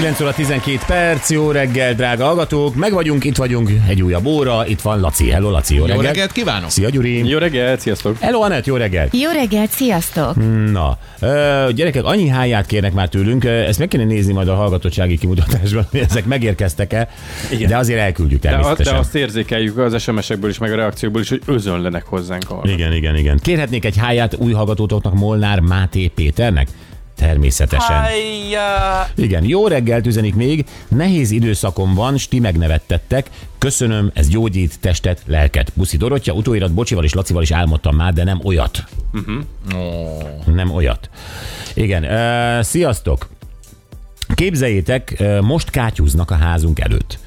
9 óra 12 perc, jó reggel, drága hallgatók, meg vagyunk, itt vagyunk, egy újabb óra, itt van Laci, hello Laci, jó, Jó reggelt. reggelt kívánok! Szia Gyuri! Jó reggelt, sziasztok! Hello Anett, jó reggelt! Jó reggelt, sziasztok! Na, ö, gyerekek, annyi háját kérnek már tőlünk, ezt meg kéne nézni majd a hallgatottsági kimutatásban, hogy ezek megérkeztek-e, Igen. de azért elküldjük De, természetesen. de azt érzékeljük az SMS-ekből is, meg a reakciókból is, hogy özönlenek hozzánk hallgatók. Igen, igen, igen. Kérhetnék egy háját új hallgatótoknak Molnár Máté Péternek? Természetesen. Igen, jó reggelt üzenik még, nehéz időszakom van, sti megnevettettek, köszönöm, ez gyógyít testet, lelket. Buszi Dorottya, utóirat Bocsival és Lacival is álmodtam már, de nem olyat. Uh-huh. Nem olyat. Igen, uh, sziasztok! Képzeljétek, ö, most kátyúznak a házunk előtt.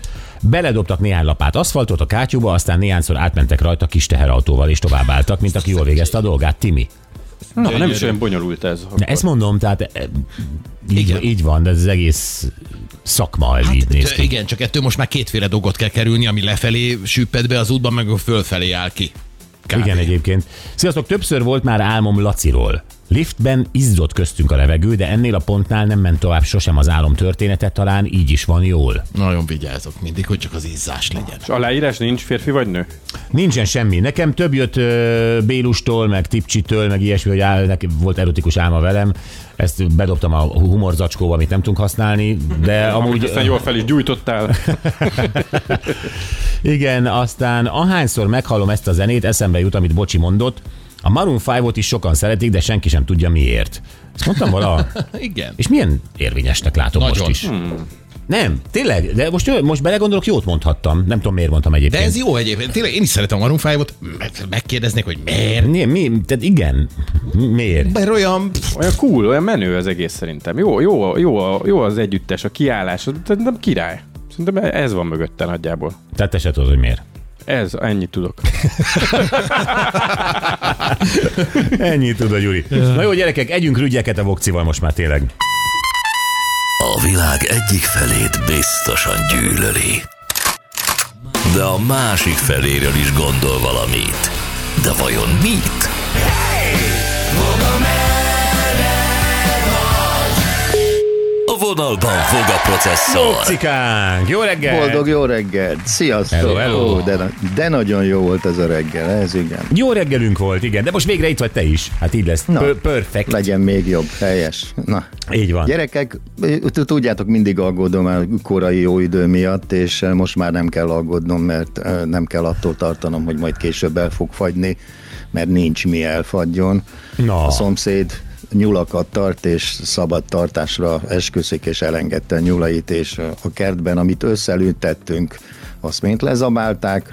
Beledobtak néhány lapát aszfaltot a kátyúba, aztán néhányszor átmentek rajta kis teherautóval és továbbáltak, mint aki jól végezte a dolgát. Timi. Na, nem is olyan bonyolult ez. De ezt mondom, tehát e, így, Igen. így van, de ez az egész szakma, ez így néz Hát, ki. igen, csak ettől most már kétféle dolgot kell kerülni, ami lefelé süpped be az útban, meg a fölfelé áll ki. Kb. Igen, egyébként. Sziasztok, többször volt már álmom Laciról. Liftben izzott köztünk a levegő, de ennél a pontnál nem ment tovább sosem az álom története, talán így is van jól. Nagyon vigyázok mindig, hogy csak az izzás legyen. És aláírás nincs férfi vagy nő? Nincsen semmi. Nekem több jött ö, Bélustól, meg Tipcsitől, meg ilyesmi, hogy áll, neki volt erotikus álma velem. Ezt bedobtam a humorzacskóba, amit nem tudunk használni, de Amúgy amúgy... aztán jól fel is gyújtottál. Igen, aztán ahányszor meghallom ezt a zenét, eszembe jut, amit Bocsi mondott. A Maroon 5-ot is sokan szeretik, de senki sem tudja miért. Ezt mondtam vala? Igen. És milyen érvényesnek látom Nagyon. most is. Nem, tényleg, de most, most belegondolok, jót mondhattam. Nem tudom, miért mondtam egyébként. De ez jó egyébként. Tényleg én is szeretem a Maroon 5-ot. Meg- Megkérdeznék, hogy miért? Mi, mi, tehát igen, miért? Mert olyan... Olyan cool, olyan menő az egész szerintem. Jó, jó, jó, jó az együttes, a kiállás, nem király. Szerintem ez van mögötte nagyjából. Tehát te se tudod, hogy miért. Ez, ennyit tudok. Ennyit tud a Gyuri. Na jó, gyerekek, együnk rügyeket a vokcival most már tényleg. A világ egyik felét biztosan gyűlöli. De a másik feléről is gondol valamit. De vajon mit? A vonalban fog a processzor. Vokcikánk, jó reggel! Boldog jó reggelt! Sziasztok! Hello, hello. Ó, de, de nagyon jó volt ez a reggel, ez igen. Jó reggelünk volt, igen, de most végre itt vagy te is. Hát így lesz. Na. P- perfect. Legyen még jobb, helyes. Na, Így van. gyerekek, tudjátok, mindig aggódom a korai jó idő miatt, és eh, most már nem kell aggódnom, mert eh, nem kell attól tartanom, hogy majd később el fog fagyni, mert nincs mi elfagyjon. Na. A szomszéd nyulakat tart, és szabad tartásra esküszik, és elengedte a nyulait, és a kertben, amit összelüntettünk, azt mind lezabálták,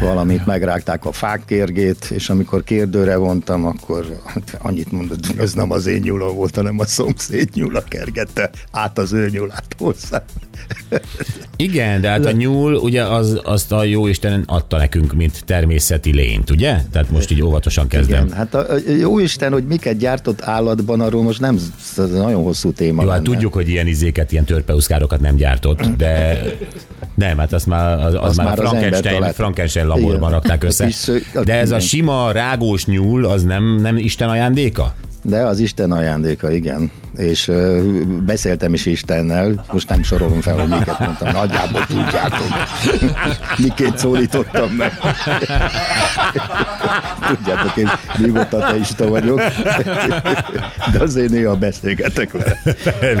valamit megrágták a fák kérgét, és amikor kérdőre vontam, akkor hát annyit mondott, hogy ez nem az én nyula volt, hanem a szomszéd nyula kergette át az ő nyulát hozzá. Igen, de hát a nyúl, ugye az, azt a jó Isten adta nekünk, mint természeti lényt, ugye? Tehát most így óvatosan kezdem. Igen, hát a, a jó Isten, hogy miket gyártott állatban, arról most nem, ez nagyon hosszú téma Jó, hát lenne. tudjuk, hogy ilyen izéket, ilyen törpeuszkárokat nem gyártott, de nem, hát azt már, az, az, Azt már, már a az Frankenstein, talált. Frankenstein laborban Igen. rakták össze. De ez a sima rágós nyúl, az nem, nem Isten ajándéka? De az Isten ajándéka, igen. És uh, beszéltem is Istennel, most nem sorolom fel, hogy miket mondtam, nagyjából tudjátok. Miként szólítottam meg. tudjátok, én nyugodt ateista vagyok, de azért néha beszélgetek vele.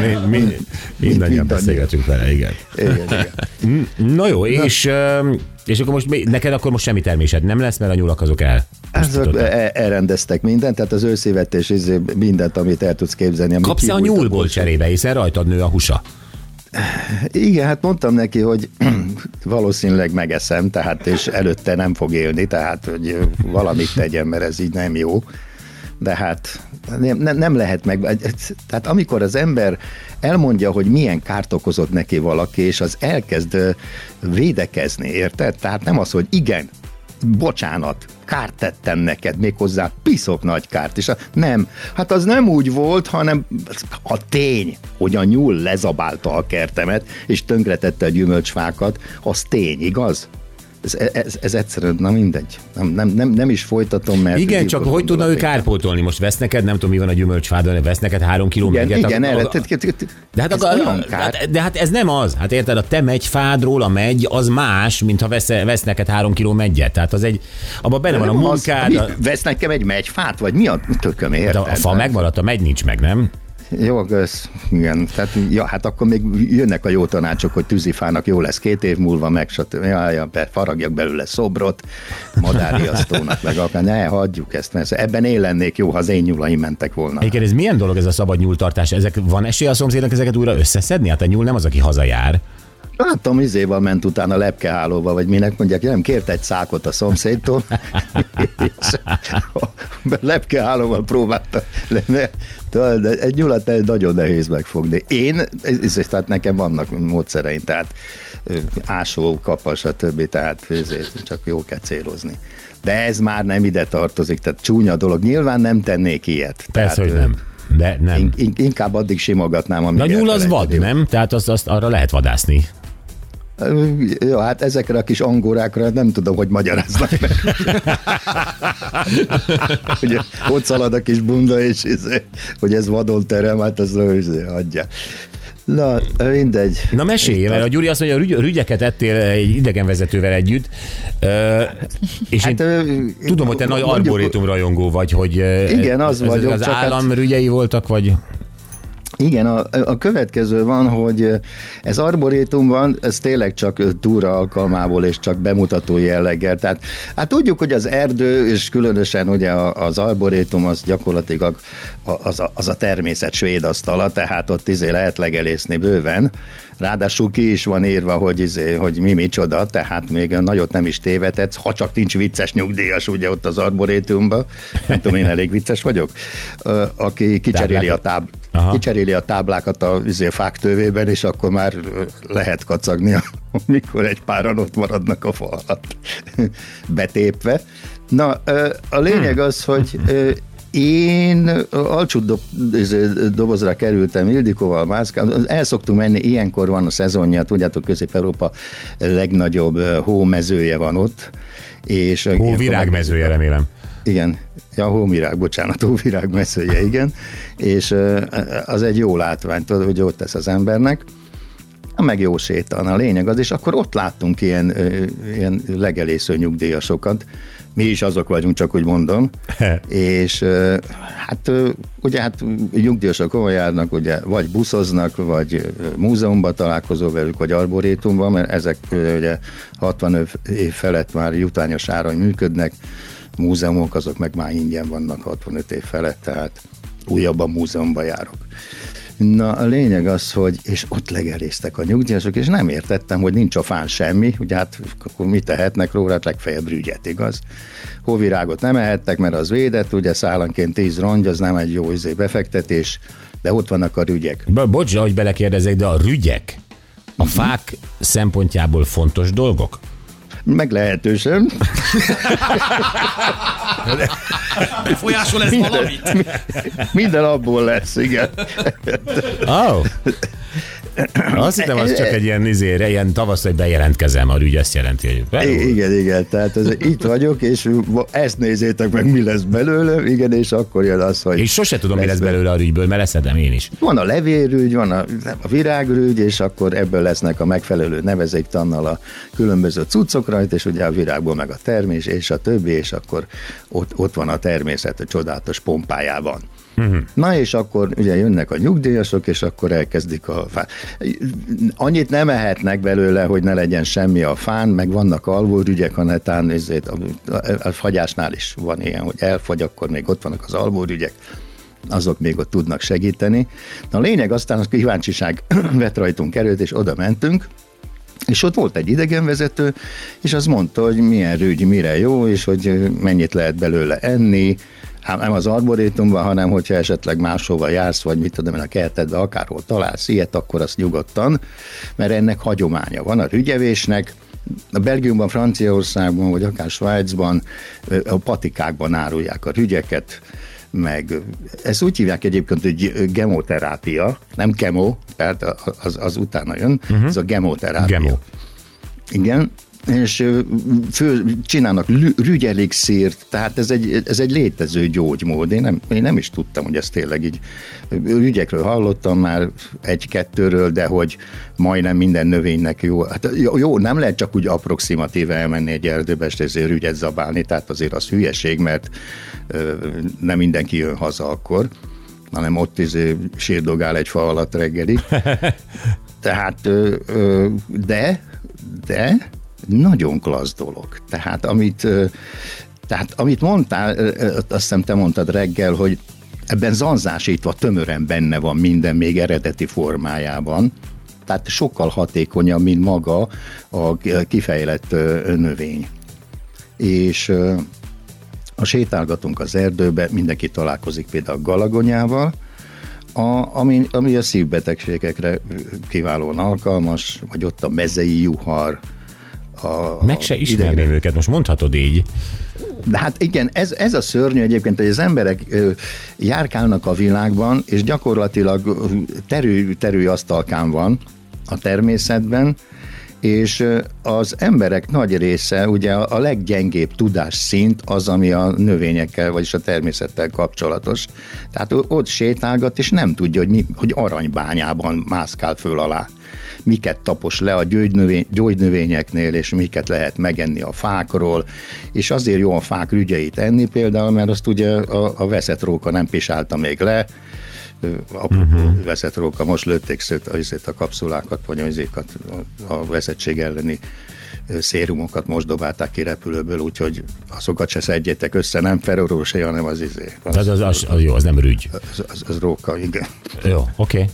mi, mi, mindannyian beszélgetünk vele, igen. Igen, igen. Na jó, és, öm, és akkor most mi- neked akkor most semmi termésed nem lesz, mert a nyulak azok el. Azok e- elrendeztek mindent, tehát az őszévetés izé, mindent, amit el tudsz képzelni. Amit Kapsz-e a nyúlból cserébe, hiszen rajtad nő a husa. Igen, hát mondtam neki, hogy valószínűleg megeszem, tehát és előtte nem fog élni, tehát hogy valamit tegyen, mert ez így nem jó. De hát nem, nem, nem lehet meg. Tehát amikor az ember elmondja, hogy milyen kárt okozott neki valaki, és az elkezd védekezni, érted? Tehát nem az, hogy igen, bocsánat, kárt tettem neked, méghozzá piszok nagy kárt. És a, nem, hát az nem úgy volt, hanem a tény, hogy a nyúl lezabálta a kertemet, és tönkretette a gyümölcsfákat, az tény, igaz? Ez, ez, ez egyszerűen, na mindegy. Nem, nem, nem, nem is folytatom, mert... Igen, csak hogy tudna ő kárpótolni? Most vesz neked, nem tudom, mi van a gyümölcsfádon, vesz neked három kiló igen. Igen, a, erre, a, de, hát a, de, de hát ez nem az. Hát érted, a te megy fádról a megy, az más, mint ha vesz, vesz neked három kiló megyet. Tehát az egy, abban benne van a munkád. Az, mi, vesz nekem egy megyfát, vagy mi a tököm érted? a fa megmaradt, a megy nincs meg, nem? Jó, ez, igen. Tehát, ja, hát akkor még jönnek a jó tanácsok, hogy tűzifának jó lesz két év múlva, meg stb. Ja, ja, be, faragjak belőle szobrot, madárriasztónak, meg akár ne, hagyjuk ezt, mert ebben én lennék jó, ha az én nyulaim mentek volna. Igen, ez milyen dolog ez a szabad nyúltartás? Ezek, van esély a szomszédnak ezeket újra összeszedni? Hát a nyúl nem az, aki hazajár. Láttam, izéval ment utána lepkehálóba, vagy minek mondják, nem kért egy szákot a szomszédtól, és lepkehálóval próbálta. De egy nyulat nagyon nehéz megfogni. Én, ez, tehát nekem vannak módszereim, tehát ásó, kapas, többi, tehát csak jó kell célozni. De ez már nem ide tartozik, tehát csúnya dolog. Nyilván nem tennék ilyet. Persze, tehát, hogy nem. De nem. In, inkább addig simogatnám, amíg Na nyúl az vad, nem? Tehát azt, azt arra lehet vadászni. Ja, hát ezekre a kis angórákra nem tudom, hogy magyaráznak meg. Ugye, ott szalad a kis bunda, és izé, hogy ez vadon terem, hát az izé, adja. Na, mindegy. Na mesélj, mert a Gyuri azt mondja, hogy rügyeket ettél egy idegenvezetővel együtt, és hát, én tudom, hogy te nagy arborétum rajongó vagy, hogy igen, az ez, vagyok, az állam hát... rügyei voltak, vagy... Igen, a, a következő van, hogy ez arborétum van, ez tényleg csak túra alkalmából és csak bemutató jelleggel. Tehát hát tudjuk, hogy az erdő, és különösen ugye az arborétum az gyakorlatilag az a, az a természet svéd asztala, tehát ott izé lehet legelészni bőven. Ráadásul ki is van írva, hogy, izé, hogy mi micsoda, tehát még nagyot nem is tévedhetsz, ha csak nincs vicces nyugdíjas ugye ott az arborétumban. Nem tudom, én elég vicces vagyok. Aki kicseréli a, táb, kicseréli a táblákat a izé, fák tövében, és akkor már lehet kacagni, amikor egy páran ott maradnak a fa alatt betépve. Na, a lényeg az, hogy én alcsú dobozra kerültem Ildikóval, Mászkával, el szoktunk menni, ilyenkor van a szezonja, tudjátok, Közép-Európa legnagyobb hómezője van ott. És Hóvirágmezője, remélem. Igen, ja, hóvirág, bocsánat, hóvirág mezője, igen. És az egy jó látvány, tudod, hogy ott tesz az embernek meg jó sétálna. A lényeg az, és akkor ott láttunk ilyen, ilyen legelésző nyugdíjasokat, mi is azok vagyunk, csak úgy mondom. és hát ugye hát nyugdíjasok hova járnak, ugye vagy buszoznak, vagy múzeumban találkozó velük, vagy arborétumban, mert ezek ugye 60 év felett már jutányos áron működnek, múzeumok azok meg már ingyen vannak 65 év felett, tehát újabban múzeumban járok. Na, a lényeg az, hogy, és ott legeléztek a nyugdíjasok, és nem értettem, hogy nincs a fán semmi, ugye hát akkor mit tehetnek róla, hát legfeljebb rügyet, igaz? Hóvirágot nem ehettek, mert az védett, ugye szállanként 10 rongy, az nem egy jó izé befektetés, de ott vannak a rügyek. Bocs, hogy belekérdezek, de a rügyek a fák szempontjából fontos dolgok? Meglehetősen. Folyásol ez minden, valamit? Minden abból lesz, igen. Oh. Azt hittem, az csak egy ilyen, izére, ilyen tavasz, hogy bejelentkezem, a ügy ezt jelenti, hogy belül. Igen, igen, tehát ez, itt vagyok, és ezt nézzétek meg, mi lesz belőle, igen, és akkor jön az, hogy... És sose tudom, mi lesz belőle a rügyből, mert leszedem én is. Van a levélrügy, van a, a virágrügy, és akkor ebből lesznek a megfelelő nevezéktannal a különböző cuccok rajta, és ugye a virágból meg a termés, és a többi, és akkor ott, ott van a természet a csodálatos pompájában. Uh-huh. Na és akkor ugye jönnek a nyugdíjasok, és akkor elkezdik a fán. Annyit nem ehetnek belőle, hogy ne legyen semmi a fán, meg vannak alvórügyek, a netán, ezért a, a, a fagyásnál is van ilyen, hogy elfagy, akkor még ott vannak az alvórügyek azok még ott tudnak segíteni. Na a lényeg aztán az kíváncsiság vett rajtunk erőt, és oda mentünk, és ott volt egy idegenvezető, és az mondta, hogy milyen rügy, mire jó, és hogy mennyit lehet belőle enni, hát nem az arborétumban, hanem hogyha esetleg máshova jársz, vagy mit tudom én a kertedben, akárhol találsz ilyet, akkor azt nyugodtan, mert ennek hagyománya van a rügyevésnek, a Belgiumban, Franciaországban, vagy akár Svájcban a patikákban árulják a rügyeket, meg ezt úgy hívják egyébként, hogy gemoterápia, nem kemo, tehát az, az utána jön, uh-huh. ez a gemoterápia. Gemo. Igen, és fő, csinálnak rügyelixírt, tehát ez egy, ez egy létező gyógymód. Én nem, én nem is tudtam, hogy ez tényleg így. Rügyekről hallottam már egy-kettőről, de hogy majdnem minden növénynek jó. Hát jó, nem lehet csak úgy approximatíve elmenni egy erdőbe, és ezért rügyet zabálni, tehát azért az hülyeség, mert nem mindenki jön haza akkor hanem ott izé sírdogál egy fa alatt reggelig. Tehát, de, de nagyon klassz dolog. Tehát amit, tehát, amit mondtál, azt hiszem te mondtad reggel, hogy ebben zanzásítva tömören benne van minden még eredeti formájában, tehát sokkal hatékonyabb, mint maga a kifejlett növény. És ha sétálgatunk az erdőbe, mindenki találkozik például galagonyával, a, ami, ami a szívbetegségekre kiválóan alkalmas, vagy ott a mezei juhar. A, Meg se ismerném őket, most mondhatod így. De hát igen, ez, ez a szörnyű egyébként, hogy az emberek ö, járkálnak a világban, és gyakorlatilag terű, terű asztalkán van a természetben, és az emberek nagy része, ugye a leggyengébb tudásszint az, ami a növényekkel, vagyis a természettel kapcsolatos. Tehát ott sétálgat, és nem tudja, hogy, mi, hogy aranybányában mászkál föl alá. Miket tapos le a gyógynövény, gyógynövényeknél, és miket lehet megenni a fákról, és azért jó a fák rügyeit enni például, mert azt ugye a, a veszett róka nem pisálta még le, apropó uh-huh. veszett róka, most lőtték szét a, a kapszulákat, vagy azékat, a veszettség elleni szérumokat most dobálták ki repülőből, úgyhogy azokat se szedjétek össze, nem ferorosé, hanem az izé. Az, az, az, az, az, jó, az nem rügy. Az, az, az róka, igen. Jó, oké. Okay.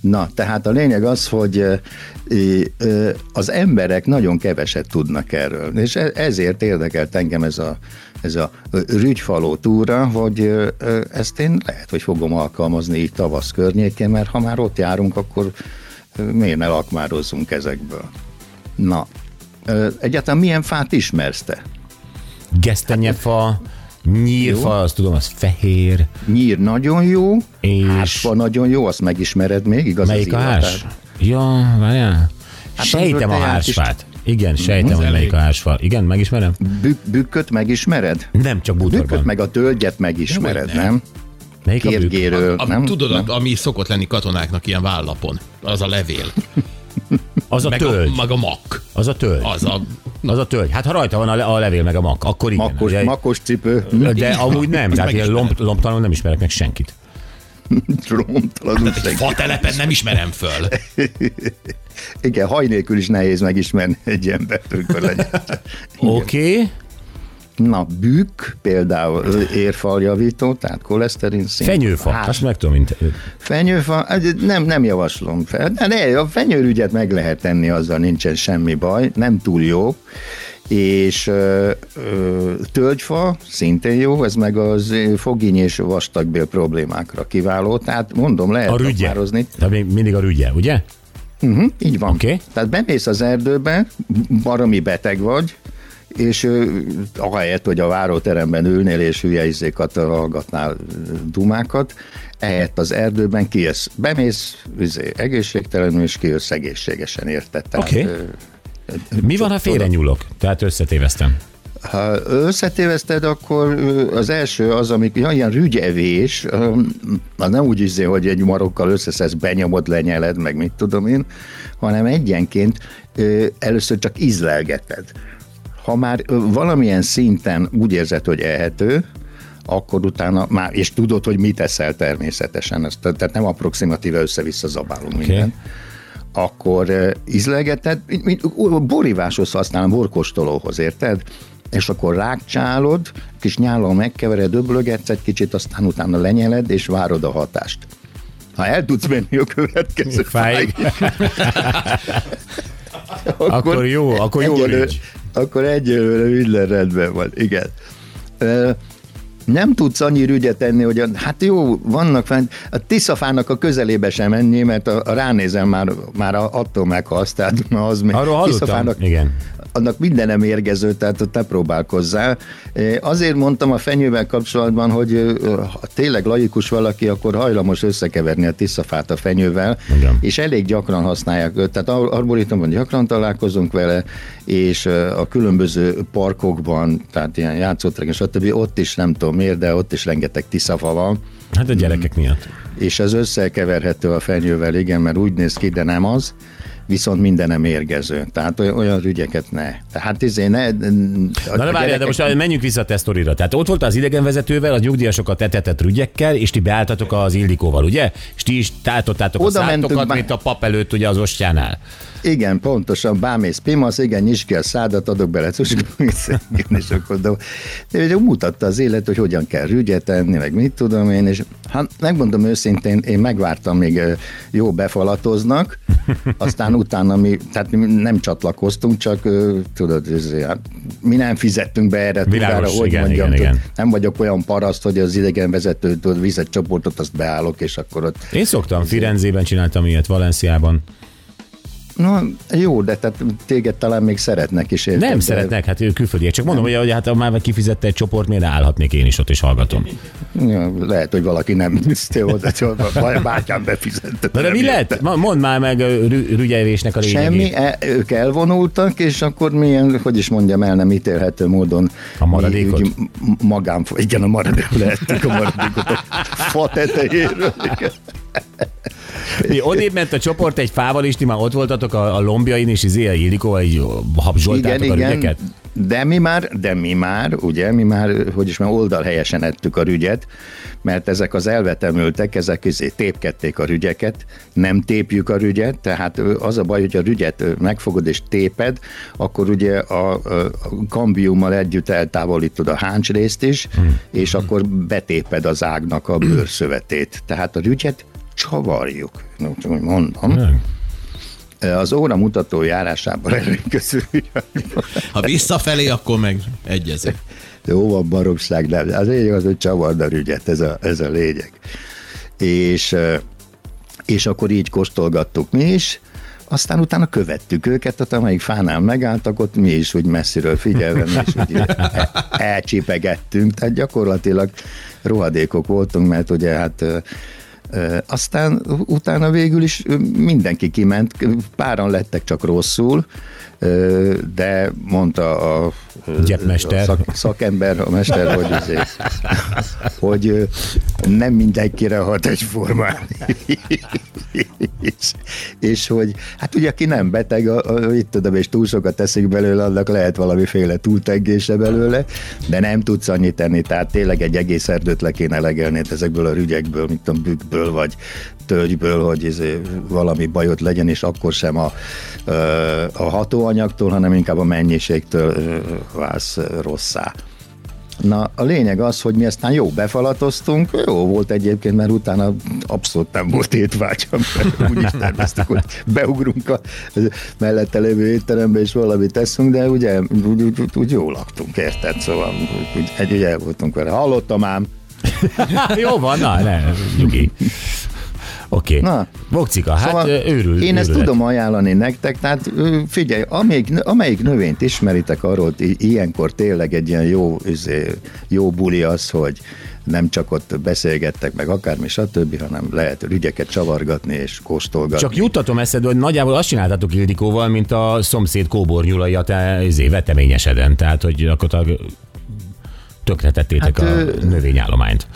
Na, tehát a lényeg az, hogy az emberek nagyon keveset tudnak erről, és e, ezért érdekelt engem ez a, ez a rügyfaló túra, hogy ezt én lehet, hogy fogom alkalmazni így tavasz környékén, mert ha már ott járunk, akkor miért ne lakmározzunk ezekből. Na, egyáltalán milyen fát ismersz te? Gesztenyefa, Nyírfa, jó. azt tudom, az fehér. Nyír nagyon jó, és... hásfa nagyon jó, azt megismered még, igaz? Melyik a hás? Ja, várjál. Hát Sejtem a hásfát. Igen, sejtem, hogy melyik a hásfa. Igen, megismerem? Bük, bükköt megismered? Nem, csak bútorban. Bükköt meg a tölgyet megismered, nem? nem? Melyik Kérgéről, a, a, nem? Tudod, nem? ami szokott lenni katonáknak ilyen vállapon, az a levél. Az a meg tölgy. A, meg a mak. Az a tölgy. Az a... Az a tölgy. Hát ha rajta van a, le, a levél meg a mak, akkor igen. Makos, ugye, makos cipő. de amúgy nem, tehát ilyen lomb, lombtalanul nem ismerek meg senkit. Lombtalanul Egy fatelepen nem ismerem föl. Igen, haj nélkül is nehéz megismerni egy embert, amikor legyen. Oké. Okay. Na, bükk, például érfaljavító, tehát koleszterin szint. Fenyőfa, hát, azt meg tudom, mint... Fenyőfa, hát nem, nem javaslom fel. De ne, a fenyőrügyet meg lehet tenni, azzal nincsen semmi baj, nem túl jó. És ö, ö, tölgyfa szintén jó, ez meg az fogény és vastagbél problémákra kiváló, tehát mondom, lehet a rügye. De még mindig a rügye, ugye? Uh-huh, így van. Okay. Tehát bemész az erdőbe, baromi beteg vagy, és ahelyett, hogy a váróteremben ülnél és hülye izékat hallgatnál dumákat, ehelyett az erdőben kijössz, bemész izé, egészségtelenül, és kijössz egészségesen, érted? Oké. Okay. Mi van, ha félre nyúlok? Tehát összetéveztem. Ha összetéveszted, akkor az első az, amik ja, ilyen rügyevés, az nem úgy izé, hogy egy marokkal összeszesz, benyomod, lenyeled, meg mit tudom én, hanem egyenként először csak ízlelgeted ha már valamilyen szinten úgy érzed, hogy ehető, akkor utána már, és tudod, hogy mit eszel természetesen, ezt, tehát nem approximatíve össze-vissza zabálunk okay. minden, akkor ízlegeted, boríváshoz használom, borkostolóhoz, érted? És akkor rákcsálod, kis nyállal megkevered, öblögetsz egy kicsit, aztán utána lenyeled, és várod a hatást. Ha el tudsz menni a következő fájig, akkor, akkor jó, akkor jó egyelő, akkor egyelőre minden rendben van, igen. Nem tudsz annyi rügyet enni, hogy a, hát jó, vannak fent, a tiszafának a közelébe sem menni, mert a, a ránézem már, már attól meghalsz, tehát az még Arról hallottam, igen annak mindenem érgező, tehát ott ne próbálkozzál. Azért mondtam a fenyővel kapcsolatban, hogy ha tényleg laikus valaki, akkor hajlamos összekeverni a tiszafát a fenyővel, Igen. és elég gyakran használják őt. Tehát arboritumban gyakran találkozunk vele, és a különböző parkokban, tehát ilyen játszótereken, stb. ott is nem tudom miért, de ott is rengeteg tiszafa van. Hát a gyerekek miatt. És ez összekeverhető a fenyővel, igen, mert úgy néz ki, de nem az viszont mindenem mérgező. Tehát olyan, ügyeket ne. Tehát izé ne... Na, de várjál, de most menjünk vissza a tesztorira. Tehát ott volt az idegenvezetővel, a nyugdíjasokat etetett rügyekkel, és ti beálltatok az Ildikóval, ugye? És ti is táltottátok Oda a szátokat, mint a pap előtt ugye az ostjánál. Igen, pontosan, bámész pimasz, igen, nyisd ki a szádat, adok bele cuskot, és akkor de, de mutatta az élet, hogy hogyan kell rügyet tenni, meg mit tudom én, és hát megmondom őszintén, én megvártam, még jó befalatoznak, aztán utána mi, tehát mi nem csatlakoztunk, csak tudod, hát, mi nem fizettünk be erre, Világos, tudára, hogy igen, mondjam, igen, igen. nem vagyok olyan paraszt, hogy az idegenvezető tud vizet csoportot, azt beállok, és akkor ott... Én szoktam, Firenzében csináltam ilyet, Valenciában. No, jó, de tehát téged talán még szeretnek is. Érted, nem de... szeretnek, hát ők külföldiek. Csak mondom, nem. hogy hát ha már kifizette egy csoport, miért állhatnék én is ott, és hallgatom. Ja, lehet, hogy valaki nem tisztél hozzá, a bátyám befizette. De, de mi lett? Mondd már meg rügyelésnek a lényegét. Semmi, e, ők elvonultak, és akkor milyen, hogy is mondjam el, nem ítélhető módon. A maradékot? Mi, magán, igen, a maradékot lehettük a maradékot a fa tetejéről. Mi odébb ment a csoport egy fával is, ti már ott voltatok a, a lombjain, és izé a Ildikóval így habzsoltátok igen, a igen. De mi már, de mi már, ugye, mi már, hogy is már oldalhelyesen ettük a rügyet, mert ezek az elvetemültek, ezek izé tépkedték a rügyeket, nem tépjük a rügyet, tehát az a baj, hogy a rügyet megfogod és téped, akkor ugye a, a kambiummal együtt eltávolítod a háncsrészt is, hmm. és akkor betéped az ágnak a bőrszövetét. Tehát a rügyet csavarjuk. No, csak úgy mondom. Nem. Az óra mutató járásában elköszönjük. Ha visszafelé, akkor meg egyezek. Jó van baromság, de az lényeg az, hogy csavard a rügyet, ez a, ez a lényeg. És, és akkor így kóstolgattuk mi is, aztán utána követtük őket, tehát amelyik fánál megálltak, ott mi is úgy messziről figyelve, mi is úgy elcsipegettünk, tehát gyakorlatilag rohadékok voltunk, mert ugye hát aztán utána végül is mindenki kiment, páran lettek csak rosszul, de mondta a, a szak, szakember, a mester, hogy, azért, hogy nem mindenkire hat egyformán. és, és hogy, hát ugye aki nem beteg, a, a, itt tudom, és túl sokat teszik belőle, annak lehet valamiféle túltengése belőle, de nem tudsz annyit tenni, tehát tényleg egy egész erdőt le kéne legelni ezekből a rügyekből, mint a bükkből, vagy tölgyből, hogy ez valami bajot legyen, és akkor sem a, a hatóanyagtól, hanem inkább a mennyiségtől válsz rosszá. Na, a lényeg az, hogy mi aztán jó befalatoztunk, jó volt egyébként, mert utána abszolút nem volt étvágyam, úgy is terveztük, hogy beugrunk a mellette lévő étterembe, és valamit teszünk, de ugye úgy, úgy, úgy, úgy jól laktunk, érted? Szóval úgy, egy, úgy el voltunk vele. Hallottam ám. jó van, na, ne, nyugi. Oké. Okay. Na, Bokcika, hát szóval őrül. Én ezt tudom ajánlani nektek, tehát figyelj, amelyik, amelyik növényt ismeritek arról, ilyenkor tényleg egy ilyen jó, izé, jó buli az, hogy nem csak ott beszélgettek meg akármi, stb., hanem lehet ügyeket csavargatni és kóstolgatni. Csak juttatom eszedbe, hogy nagyjából azt csináltatok Ildikóval, mint a szomszéd kóbornyulai a te izé, veteményeseden, tehát hogy akkor tökretettétek hát, a növényállományt.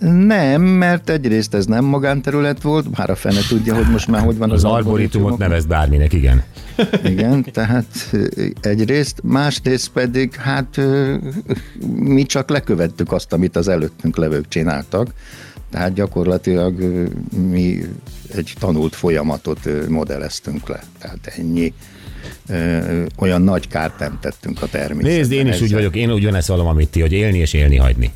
Nem, mert egyrészt ez nem magánterület volt, már a fene tudja, hogy most már hogy van az, az arboritumot nevez bárminek, igen. Igen, tehát egyrészt, másrészt pedig hát mi csak lekövettük azt, amit az előttünk levők csináltak, tehát gyakorlatilag mi egy tanult folyamatot modelleztünk le, tehát ennyi. Ö, olyan nagy kárt nem tettünk a természetben. Nézd, én is Ezzel- úgy vagyok, én ugyanezt vallom, amit ti, hogy élni és élni hagyni.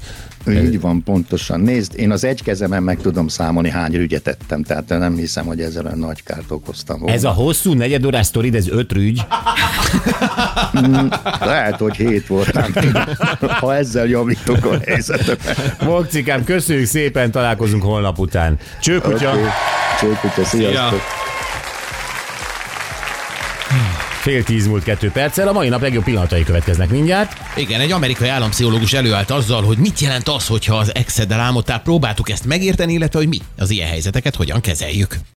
Így van, pontosan. Nézd, én az egy kezemen meg tudom számolni, hány rügyet tettem, tehát nem hiszem, hogy ezzel olyan nagy kárt okoztam volna. Ez a hosszú negyedórás sztorid, ez öt rügy. Lehet, hogy hét volt, nem ha ezzel javítok a helyzetet. Mokcikám, köszönjük szépen, találkozunk holnap után. Csőkutya, Oké. Csókutya, sziasztok! Fél tíz múlt kettő perccel, a mai nap legjobb pillanatai következnek mindjárt. Igen, egy amerikai állampszichológus előállt azzal, hogy mit jelent az, hogyha az exeddel álmodtál, próbáltuk ezt megérteni, illetve hogy mi az ilyen helyzeteket hogyan kezeljük.